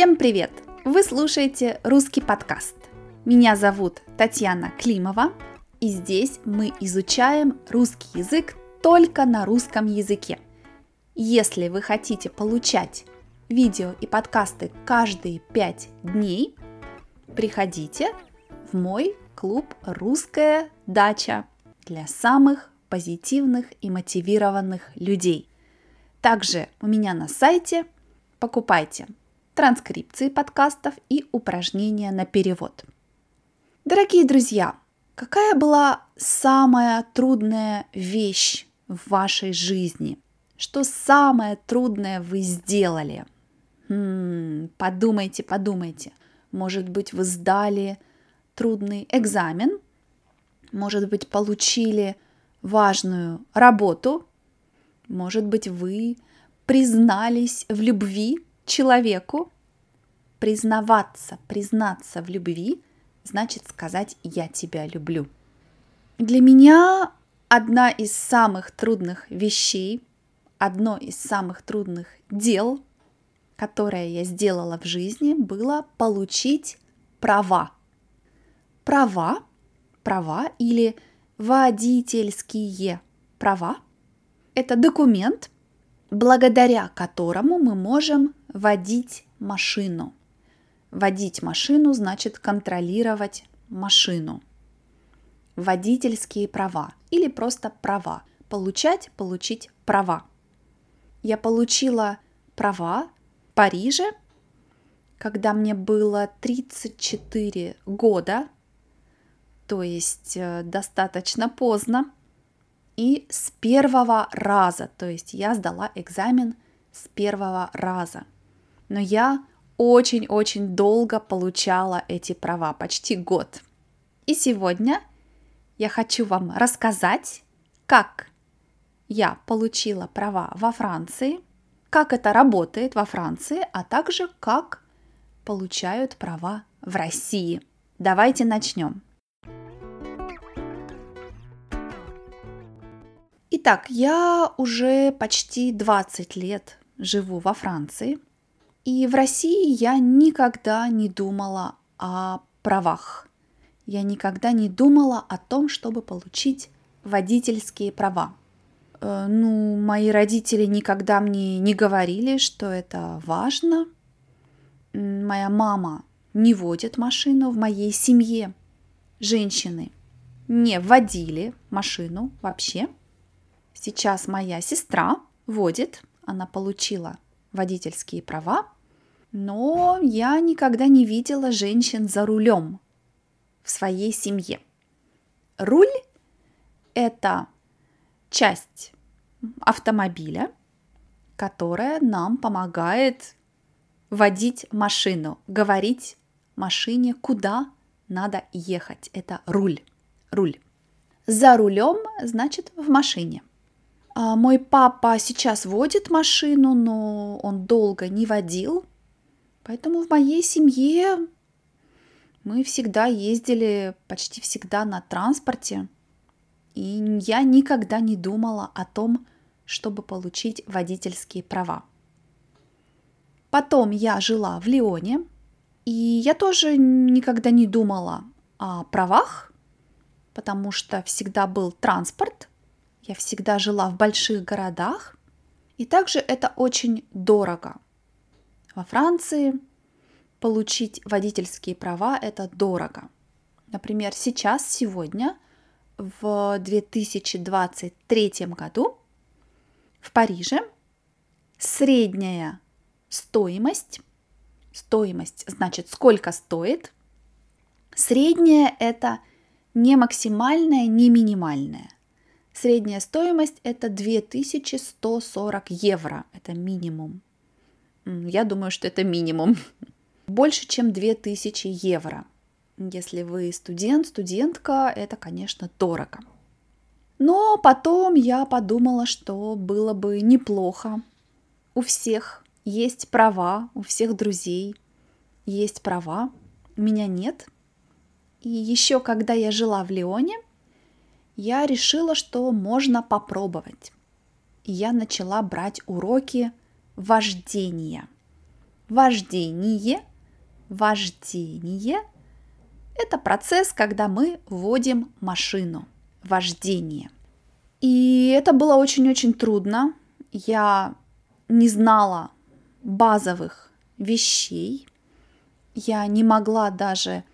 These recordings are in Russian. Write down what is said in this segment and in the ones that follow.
Всем привет! Вы слушаете русский подкаст. Меня зовут Татьяна Климова, и здесь мы изучаем русский язык только на русском языке. Если вы хотите получать видео и подкасты каждые пять дней, приходите в мой клуб «Русская дача» для самых позитивных и мотивированных людей. Также у меня на сайте покупайте транскрипции подкастов и упражнения на перевод. Дорогие друзья, какая была самая трудная вещь в вашей жизни? Что самое трудное вы сделали? М-м, подумайте, подумайте. Может быть, вы сдали трудный экзамен, может быть, получили важную работу, может быть, вы признались в любви человеку. Признаваться, признаться в любви значит сказать «я тебя люблю». Для меня одна из самых трудных вещей, одно из самых трудных дел, которое я сделала в жизни, было получить права. Права, права или водительские права – это документ, благодаря которому мы можем водить машину. Водить машину значит контролировать машину. Водительские права или просто права. Получать, получить права. Я получила права в Париже, когда мне было 34 года, то есть э, достаточно поздно. И с первого раза, то есть я сдала экзамен с первого раза. Но я очень-очень долго получала эти права, почти год. И сегодня я хочу вам рассказать, как я получила права во Франции, как это работает во Франции, а также как получают права в России. Давайте начнем. Итак, я уже почти 20 лет живу во Франции – и в России я никогда не думала о правах. Я никогда не думала о том, чтобы получить водительские права. Э, ну, мои родители никогда мне не говорили, что это важно. Моя мама не водит машину в моей семье. Женщины не водили машину вообще. Сейчас моя сестра водит, она получила водительские права, но я никогда не видела женщин за рулем в своей семье. Руль – это часть автомобиля, которая нам помогает водить машину, говорить машине, куда надо ехать. Это руль. Руль. За рулем значит в машине. А, мой папа сейчас водит машину, но он долго не водил, поэтому в моей семье мы всегда ездили почти всегда на транспорте, и я никогда не думала о том, чтобы получить водительские права. Потом я жила в Лионе, и я тоже никогда не думала о правах, потому что всегда был транспорт, я всегда жила в больших городах, и также это очень дорого. Во Франции получить водительские права – это дорого. Например, сейчас, сегодня, в 2023 году в Париже средняя стоимость, стоимость значит сколько стоит, средняя это не максимальная, не минимальная. Средняя стоимость это 2140 евро. Это минимум. Я думаю, что это минимум. Больше, чем 2000 евро. Если вы студент, студентка, это, конечно, дорого. Но потом я подумала, что было бы неплохо. У всех есть права, у всех друзей есть права, у меня нет. И еще когда я жила в Лионе – я решила, что можно попробовать. И я начала брать уроки вождения. Вождение. Вождение – это процесс, когда мы водим машину. Вождение. И это было очень-очень трудно. Я не знала базовых вещей. Я не могла даже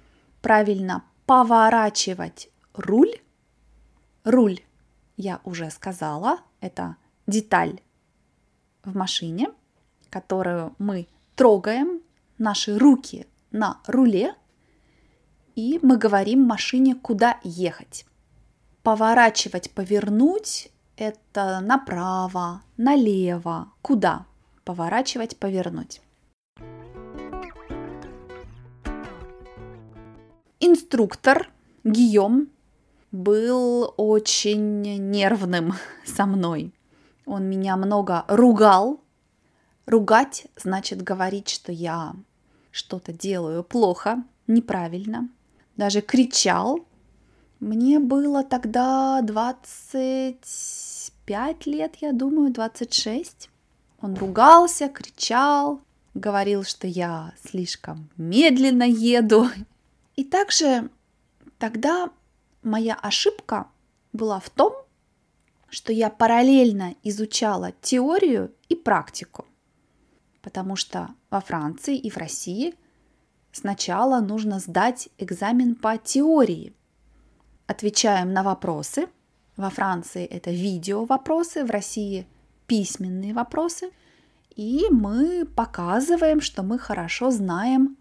правильно поворачивать руль. Руль, я уже сказала, это деталь в машине, которую мы трогаем, наши руки на руле, и мы говорим машине, куда ехать. Поворачивать, повернуть – это направо, налево, куда поворачивать, повернуть. Инструктор Гийом был очень нервным со мной. Он меня много ругал. Ругать значит говорить, что я что-то делаю плохо, неправильно. Даже кричал. Мне было тогда 25 лет, я думаю, 26. Он ругался, кричал, говорил, что я слишком медленно еду. И также тогда моя ошибка была в том, что я параллельно изучала теорию и практику. Потому что во Франции и в России сначала нужно сдать экзамен по теории. Отвечаем на вопросы. Во Франции это видео вопросы, в России письменные вопросы. И мы показываем, что мы хорошо знаем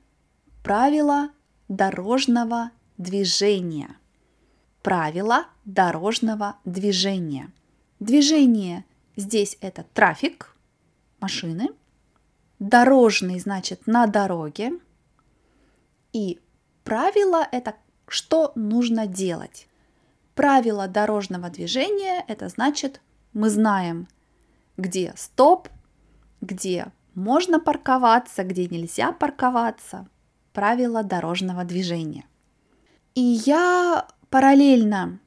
правила дорожного движения – правила дорожного движения. Движение здесь это трафик, машины. Дорожный значит на дороге. И правила это что нужно делать. Правила дорожного движения это значит мы знаем, где стоп, где можно парковаться, где нельзя парковаться. Правила дорожного движения. И я параллельно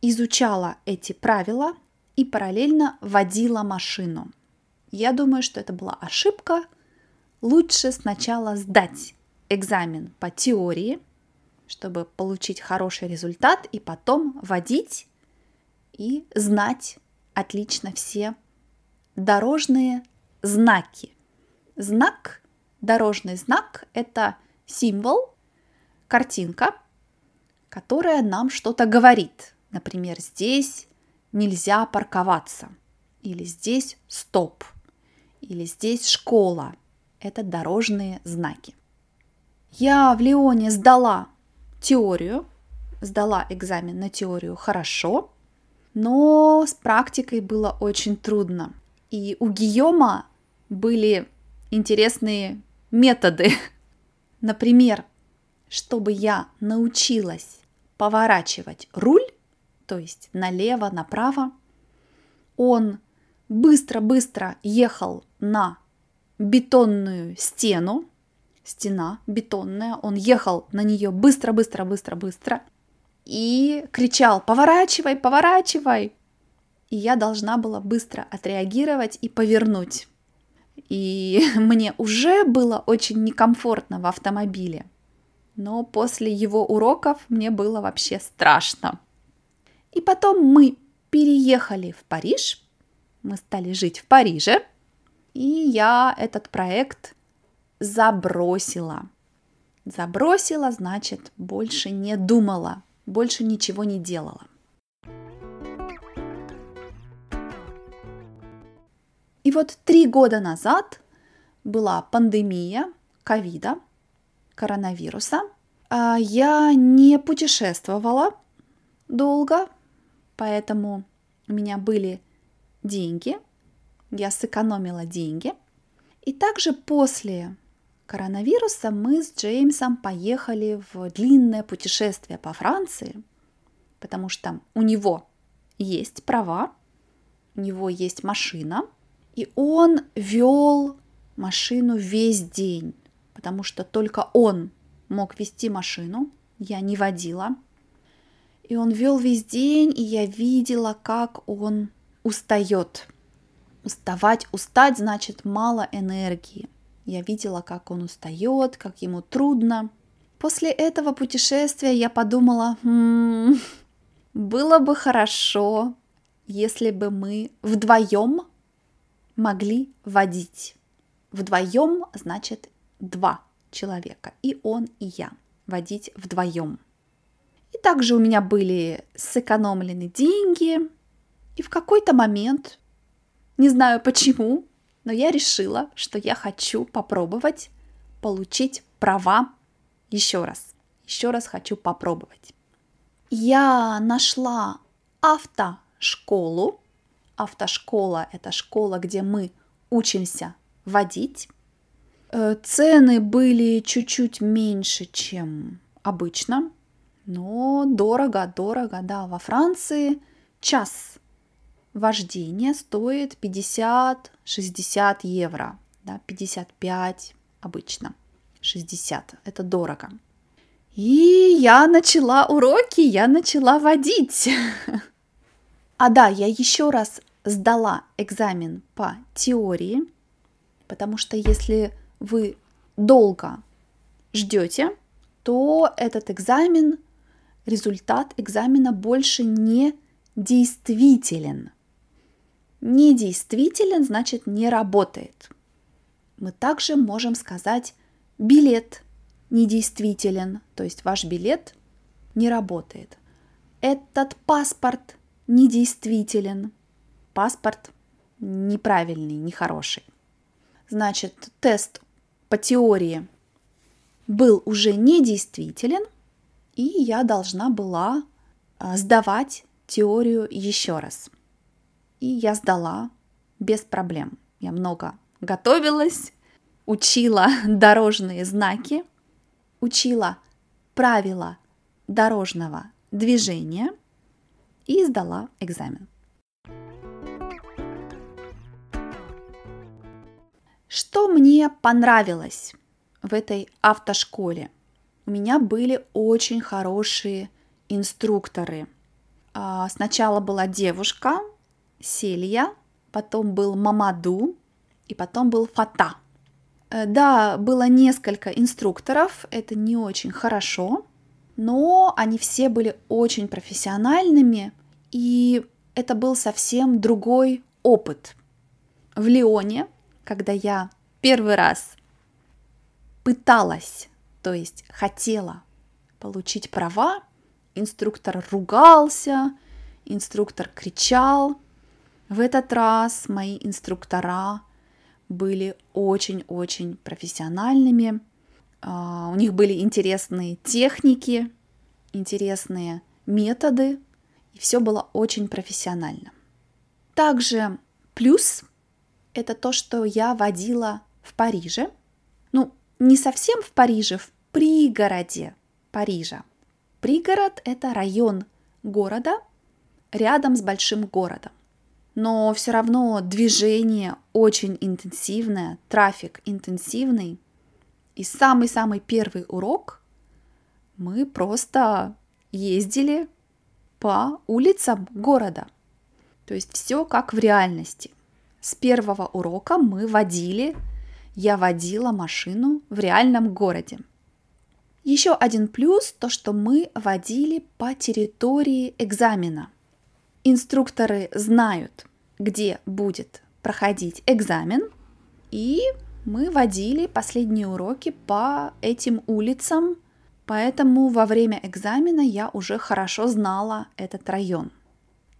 изучала эти правила и параллельно водила машину. Я думаю, что это была ошибка. Лучше сначала сдать экзамен по теории, чтобы получить хороший результат, и потом водить и знать отлично все дорожные знаки. Знак, дорожный знак – это символ, картинка, которая нам что-то говорит. Например, здесь нельзя парковаться, или здесь стоп, или здесь школа. Это дорожные знаки. Я в Лионе сдала теорию, сдала экзамен на теорию хорошо, но с практикой было очень трудно. И у Гийома были интересные методы. Например, чтобы я научилась поворачивать руль, то есть налево, направо, он быстро-быстро ехал на бетонную стену, стена бетонная, он ехал на нее быстро-быстро-быстро-быстро и кричал «Поворачивай, поворачивай!» И я должна была быстро отреагировать и повернуть. И мне уже было очень некомфортно в автомобиле но после его уроков мне было вообще страшно. И потом мы переехали в Париж, мы стали жить в Париже, и я этот проект забросила. Забросила, значит, больше не думала, больше ничего не делала. И вот три года назад была пандемия ковида – коронавируса. А, я не путешествовала долго, поэтому у меня были деньги, я сэкономила деньги. И также после коронавируса мы с Джеймсом поехали в длинное путешествие по Франции, потому что у него есть права, у него есть машина, и он вел машину весь день потому что только он мог вести машину, я не водила. И он вел весь день, и я видела, как он устает. Уставать, устать значит мало энергии. Я видела, как он устает, как ему трудно. После этого путешествия я подумала, м-м, было бы хорошо, если бы мы вдвоем могли водить. Вдвоем значит два человека, и он, и я. Водить вдвоем. И также у меня были сэкономлены деньги. И в какой-то момент, не знаю почему, но я решила, что я хочу попробовать получить права еще раз. Еще раз хочу попробовать. Я нашла автошколу. Автошкола – это школа, где мы учимся водить. Э, цены были чуть-чуть меньше, чем обычно, но дорого, дорого, да. Во Франции час вождения стоит 50-60 евро, да, 55 обычно, 60, это дорого. И я начала уроки, я начала водить. А да, я еще раз сдала экзамен по теории, потому что если вы долго ждете, то этот экзамен, результат экзамена больше не действителен. Недействителен значит не работает. Мы также можем сказать билет недействителен, то есть ваш билет не работает. Этот паспорт недействителен. Паспорт неправильный, нехороший. Значит, тест по теории был уже недействителен, и я должна была а, сдавать теорию еще раз. И я сдала без проблем. Я много готовилась, учила дорожные знаки, учила правила дорожного движения и сдала экзамен. Что мне понравилось в этой автошколе? У меня были очень хорошие инструкторы. А, сначала была девушка Селия, потом был Мамаду и потом был Фата. Э, да, было несколько инструкторов, это не очень хорошо, но они все были очень профессиональными, и это был совсем другой опыт. В Лионе, когда я первый раз пыталась, то есть хотела получить права, инструктор ругался, инструктор кричал. В этот раз мои инструктора были очень-очень профессиональными. А, у них были интересные техники, интересные методы, и все было очень профессионально. Также плюс это то, что я водила в Париже. Ну, не совсем в Париже, в пригороде Парижа. Пригород – это район города рядом с большим городом но все равно движение очень интенсивное, трафик интенсивный. И самый-самый первый урок мы просто ездили по улицам города. То есть все как в реальности. С первого урока мы водили, я водила машину в реальном городе. Еще один плюс то, что мы водили по территории экзамена – инструкторы знают, где будет проходить экзамен, и мы водили последние уроки по этим улицам, поэтому во время экзамена я уже хорошо знала этот район.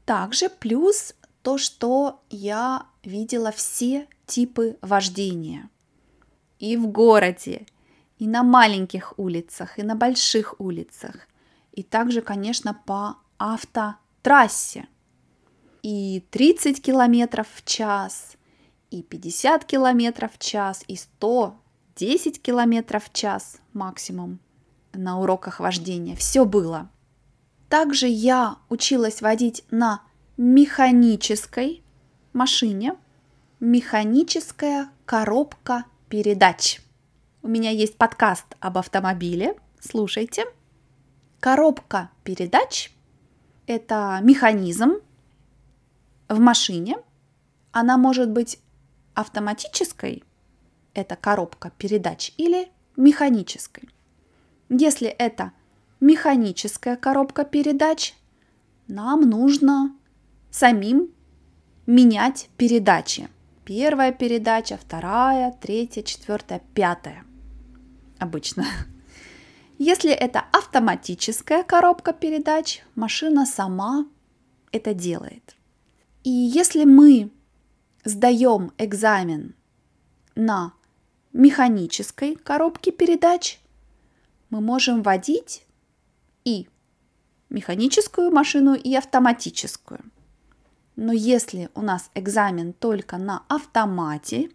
Также плюс то, что я видела все типы вождения. И в городе, и на маленьких улицах, и на больших улицах. И также, конечно, по автотрассе и 30 километров в час, и 50 километров в час, и 110 километров в час максимум на уроках вождения. Все было. Также я училась водить на механической машине, механическая коробка передач. У меня есть подкаст об автомобиле, слушайте. Коробка передач – это механизм, в машине, она может быть автоматической это коробка передач или механической. Если это механическая коробка передач, нам нужно самим менять передачи. Первая передача, вторая, третья, четвертая, пятая. Обычно. Если это автоматическая коробка передач, машина сама это делает. И если мы сдаем экзамен на механической коробке передач, мы можем водить и механическую машину, и автоматическую. Но если у нас экзамен только на автомате,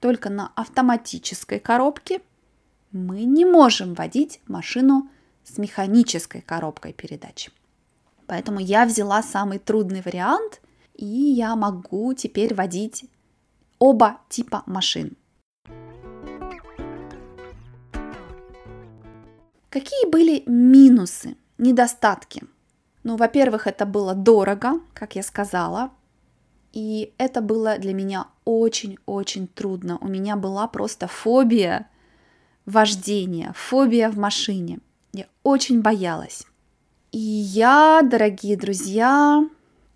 только на автоматической коробке, мы не можем водить машину с механической коробкой передач. Поэтому я взяла самый трудный вариант, и я могу теперь водить оба типа машин. Какие были минусы, недостатки? Ну, во-первых, это было дорого, как я сказала, и это было для меня очень-очень трудно. У меня была просто фобия вождения, фобия в машине. Я очень боялась. И я, дорогие друзья,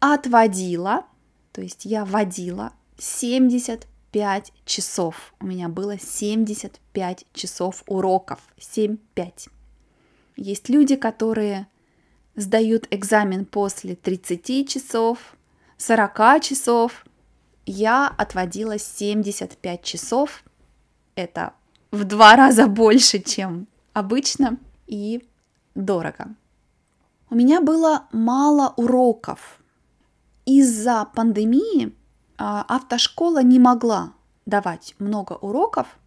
отводила, то есть я водила 75 часов. У меня было 75 часов уроков. 7-5. Есть люди, которые сдают экзамен после 30 часов, 40 часов. Я отводила 75 часов. Это в два раза больше, чем обычно, и дорого. У меня было мало уроков. Из-за пандемии а, автошкола не могла давать много уроков,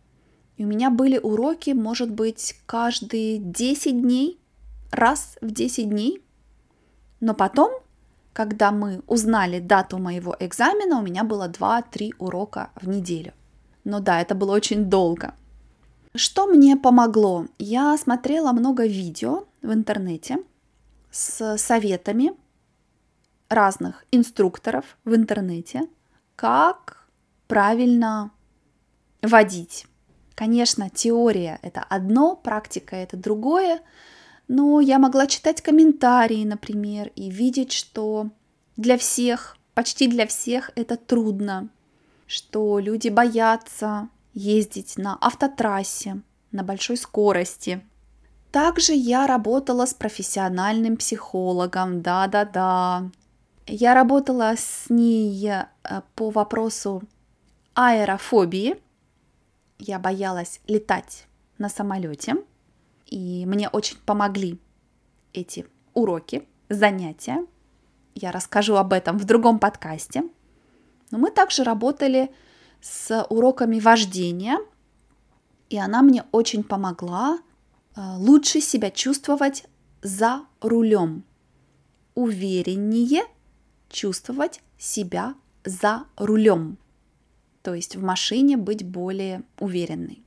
и у меня были уроки, может быть, каждые 10 дней, раз в 10 дней. Но потом, когда мы узнали дату моего экзамена, у меня было 2-3 урока в неделю. Но да, это было очень долго. Что мне помогло? Я смотрела много видео в интернете с советами разных инструкторов в интернете, как правильно водить Конечно, теория это одно, практика это другое, но я могла читать комментарии, например, и видеть, что для всех, почти для всех это трудно, что люди боятся ездить на автотрассе на большой скорости. Также я работала с профессиональным психологом, да-да-да. Я работала с ней э, по вопросу аэрофобии, я боялась летать на самолете, и мне очень помогли эти уроки, занятия. Я расскажу об этом в другом подкасте. Но мы также работали с уроками вождения, и она мне очень помогла э, лучше себя чувствовать за рулем, увереннее чувствовать себя за рулем то есть в машине быть более уверенной.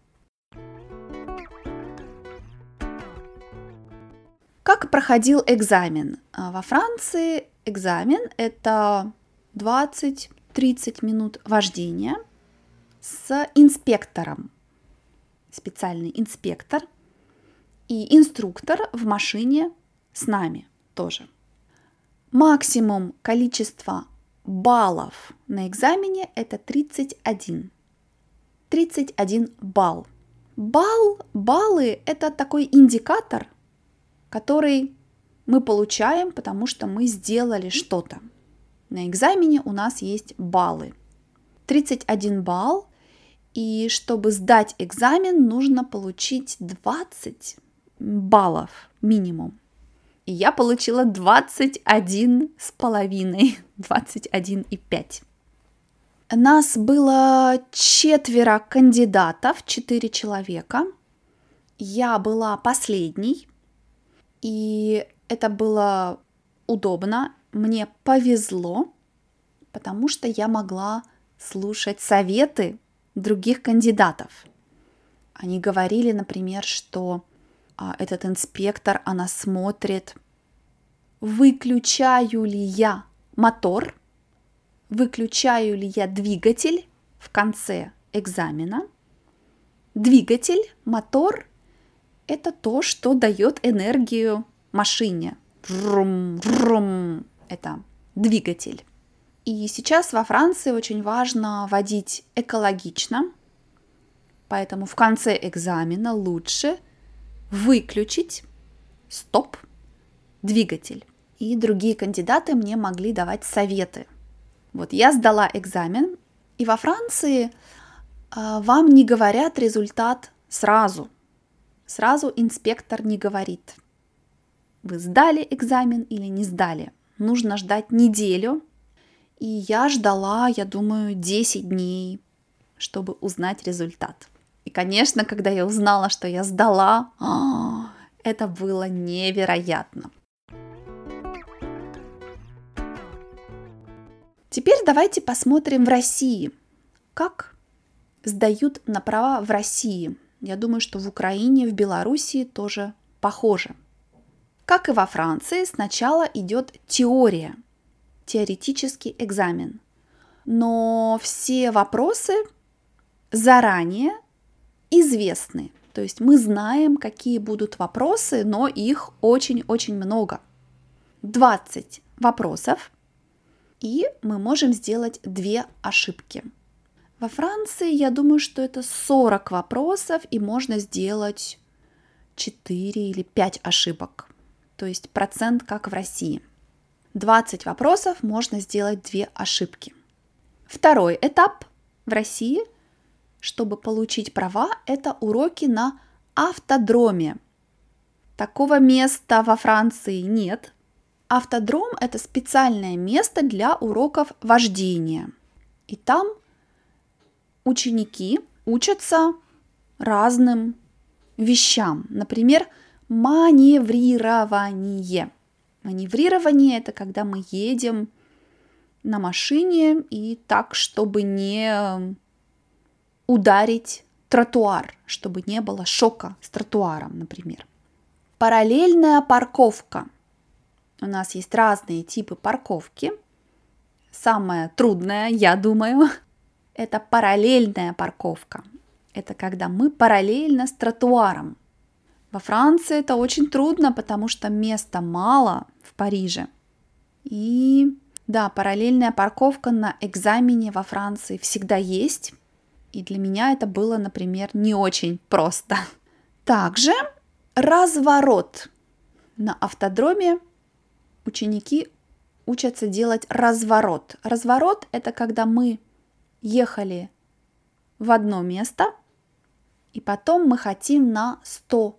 Как проходил экзамен? А, во Франции экзамен – это 20-30 минут вождения с инспектором. Специальный инспектор и инструктор в машине с нами тоже. Максимум количества баллов на экзамене это 31. 31 балл. Балл, баллы – это такой индикатор, который мы получаем, потому что мы сделали что-то. На экзамене у нас есть баллы. 31 балл, и чтобы сдать экзамен, нужно получить 20 баллов минимум. И я получила 21 с половиной, 21 и 5. Нас было четверо кандидатов, четыре человека. Я была последней, и это было удобно. Мне повезло, потому что я могла слушать советы других кандидатов. Они говорили, например, что а, этот инспектор, она смотрит, выключаю ли я мотор, выключаю ли я двигатель в конце экзамена, Двигатель, мотор – это то, что дает энергию машине. Врум, врум – это двигатель. И сейчас во Франции очень важно водить экологично, поэтому в конце экзамена лучше выключить стоп двигатель. И другие кандидаты мне могли давать советы. Вот я сдала экзамен, и во Франции э, вам не говорят результат сразу. Сразу инспектор не говорит, вы сдали экзамен или не сдали. Нужно ждать неделю, и я ждала, я думаю, 10 дней, чтобы узнать результат. И, конечно, когда я узнала, что я сдала, это было невероятно. Теперь давайте посмотрим в России, как сдают на права в России. Я думаю, что в Украине, в Белоруссии тоже похоже. Как и во Франции, сначала идет теория – теоретический экзамен. Но все вопросы заранее известны. То есть мы знаем, какие будут вопросы, но их очень-очень много. 20 вопросов, и мы можем сделать две ошибки. Во Франции, я думаю, что это 40 вопросов, и можно сделать 4 или 5 ошибок. То есть процент, как в России – 20 вопросов можно сделать две ошибки. Второй этап в России, чтобы получить права, это уроки на автодроме. Такого места во Франции нет. Автодром – это специальное место для уроков вождения. И там ученики учатся разным вещам. Например, маневрирование – Маневрирование – это когда мы едем на машине и так, чтобы не ударить тротуар, чтобы не было шока с тротуаром, например. Параллельная парковка. У нас есть разные типы парковки. Самое трудное, я думаю, это параллельная парковка. Это когда мы параллельно с тротуаром. Во Франции это очень трудно, потому что места мало в Париже. И да, параллельная парковка на экзамене во Франции всегда есть. И для меня это было, например, не очень просто. Также разворот. На автодроме ученики учатся делать разворот. Разворот – это когда мы ехали в одно место, и потом мы хотим на 100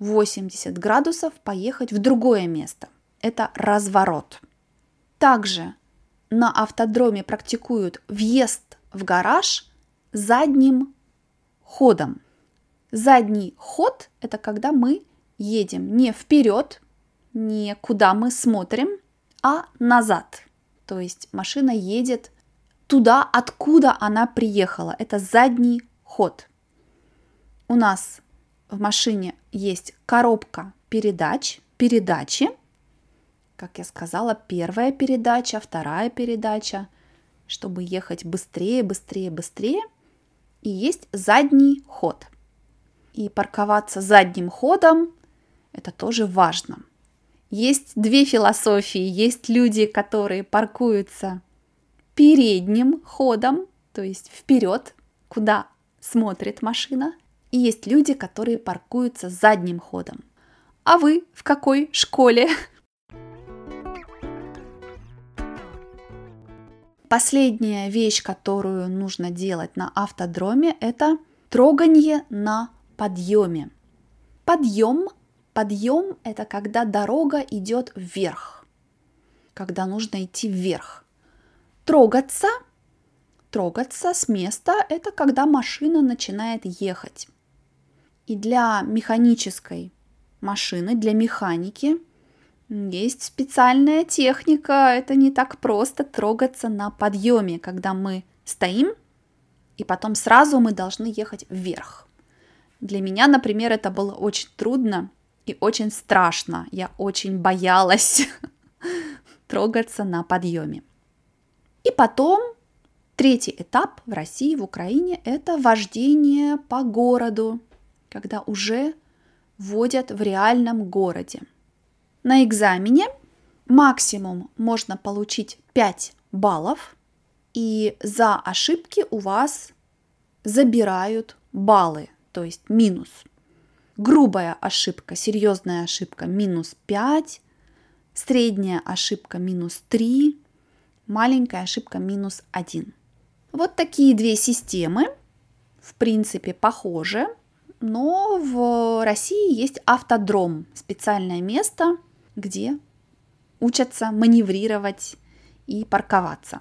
80 градусов поехать в другое место. Это разворот. Также на автодроме практикуют въезд в гараж задним ходом. Задний ход – это когда мы едем не вперед, не куда мы смотрим, а назад. То есть машина едет туда, откуда она приехала. Это задний ход. У нас в машине есть коробка передач, передачи. Как я сказала, первая передача, вторая передача, чтобы ехать быстрее, быстрее, быстрее. И есть задний ход. И парковаться задним ходом – это тоже важно. Есть две философии. Есть люди, которые паркуются передним ходом, то есть вперед, куда смотрит машина, и есть люди, которые паркуются задним ходом. А вы в какой школе? Последняя вещь, которую нужно делать на автодроме, это трогание на подъеме. Подъем, подъем – это когда дорога идет вверх, когда нужно идти вверх. Трогаться, трогаться с места – это когда машина начинает ехать. И для механической машины, для механики есть специальная техника. Это не так просто трогаться на подъеме, когда мы стоим, и потом сразу мы должны ехать вверх. Для меня, например, это было очень трудно и очень страшно. Я очень боялась трогаться на подъеме. И потом Третий этап в России, в Украине – это вождение по городу, когда уже водят в реальном городе. На экзамене максимум можно получить 5 баллов, и за ошибки у вас забирают баллы, то есть минус. Грубая ошибка, серьезная ошибка минус 5, средняя ошибка минус 3, маленькая ошибка минус 1. Вот такие две системы, в принципе, похожи, но в России есть автодром, специальное место, где учатся маневрировать и парковаться.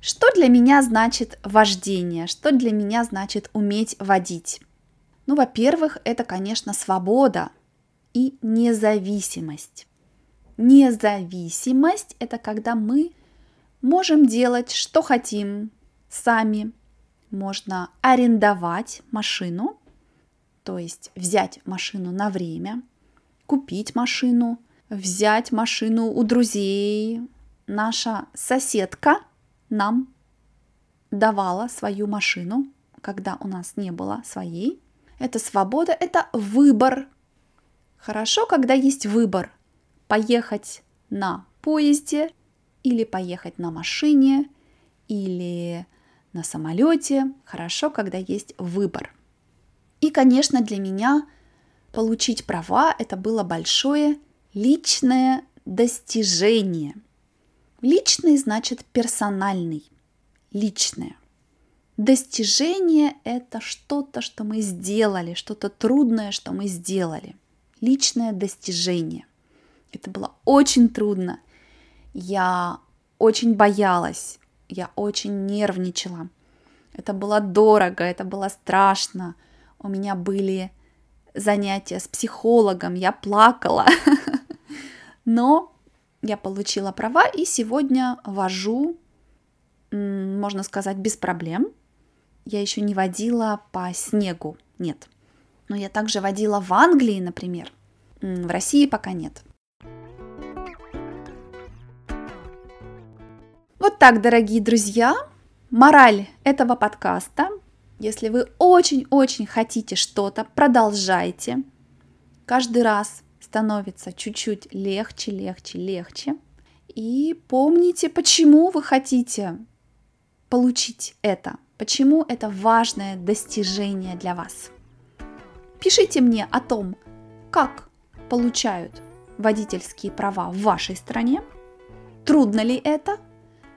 Что для меня значит вождение? Что для меня значит уметь водить? Ну, во-первых, это, конечно, свобода и независимость. Независимость – это когда мы можем делать, что хотим сами. Можно арендовать машину, то есть взять машину на время, купить машину, взять машину у друзей. Наша соседка – нам давала свою машину, когда у нас не было своей. Это свобода, это выбор. Хорошо, когда есть выбор. Поехать на поезде или поехать на машине или на самолете. Хорошо, когда есть выбор. И, конечно, для меня получить права это было большое личное достижение – Личный значит персональный, личное. Достижение – это что-то, что мы сделали, что-то трудное, что мы сделали. Личное достижение. Это было очень трудно. Я очень боялась, я очень нервничала. Это было дорого, это было страшно. У меня были занятия с психологом, я плакала. Но я получила права и сегодня вожу, можно сказать, без проблем. Я еще не водила по снегу, нет. Но я также водила в Англии, например. В России пока нет. Вот так, дорогие друзья, мораль этого подкаста. Если вы очень-очень хотите что-то, продолжайте. Каждый раз становится чуть-чуть легче, легче, легче. И помните, почему вы хотите получить это, почему это важное достижение для вас. Пишите мне о том, как получают водительские права в вашей стране, трудно ли это,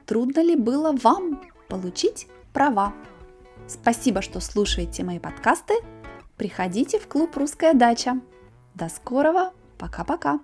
трудно ли было вам получить права. Спасибо, что слушаете мои подкасты. Приходите в клуб «Русская дача». До скорого! Пока-пока!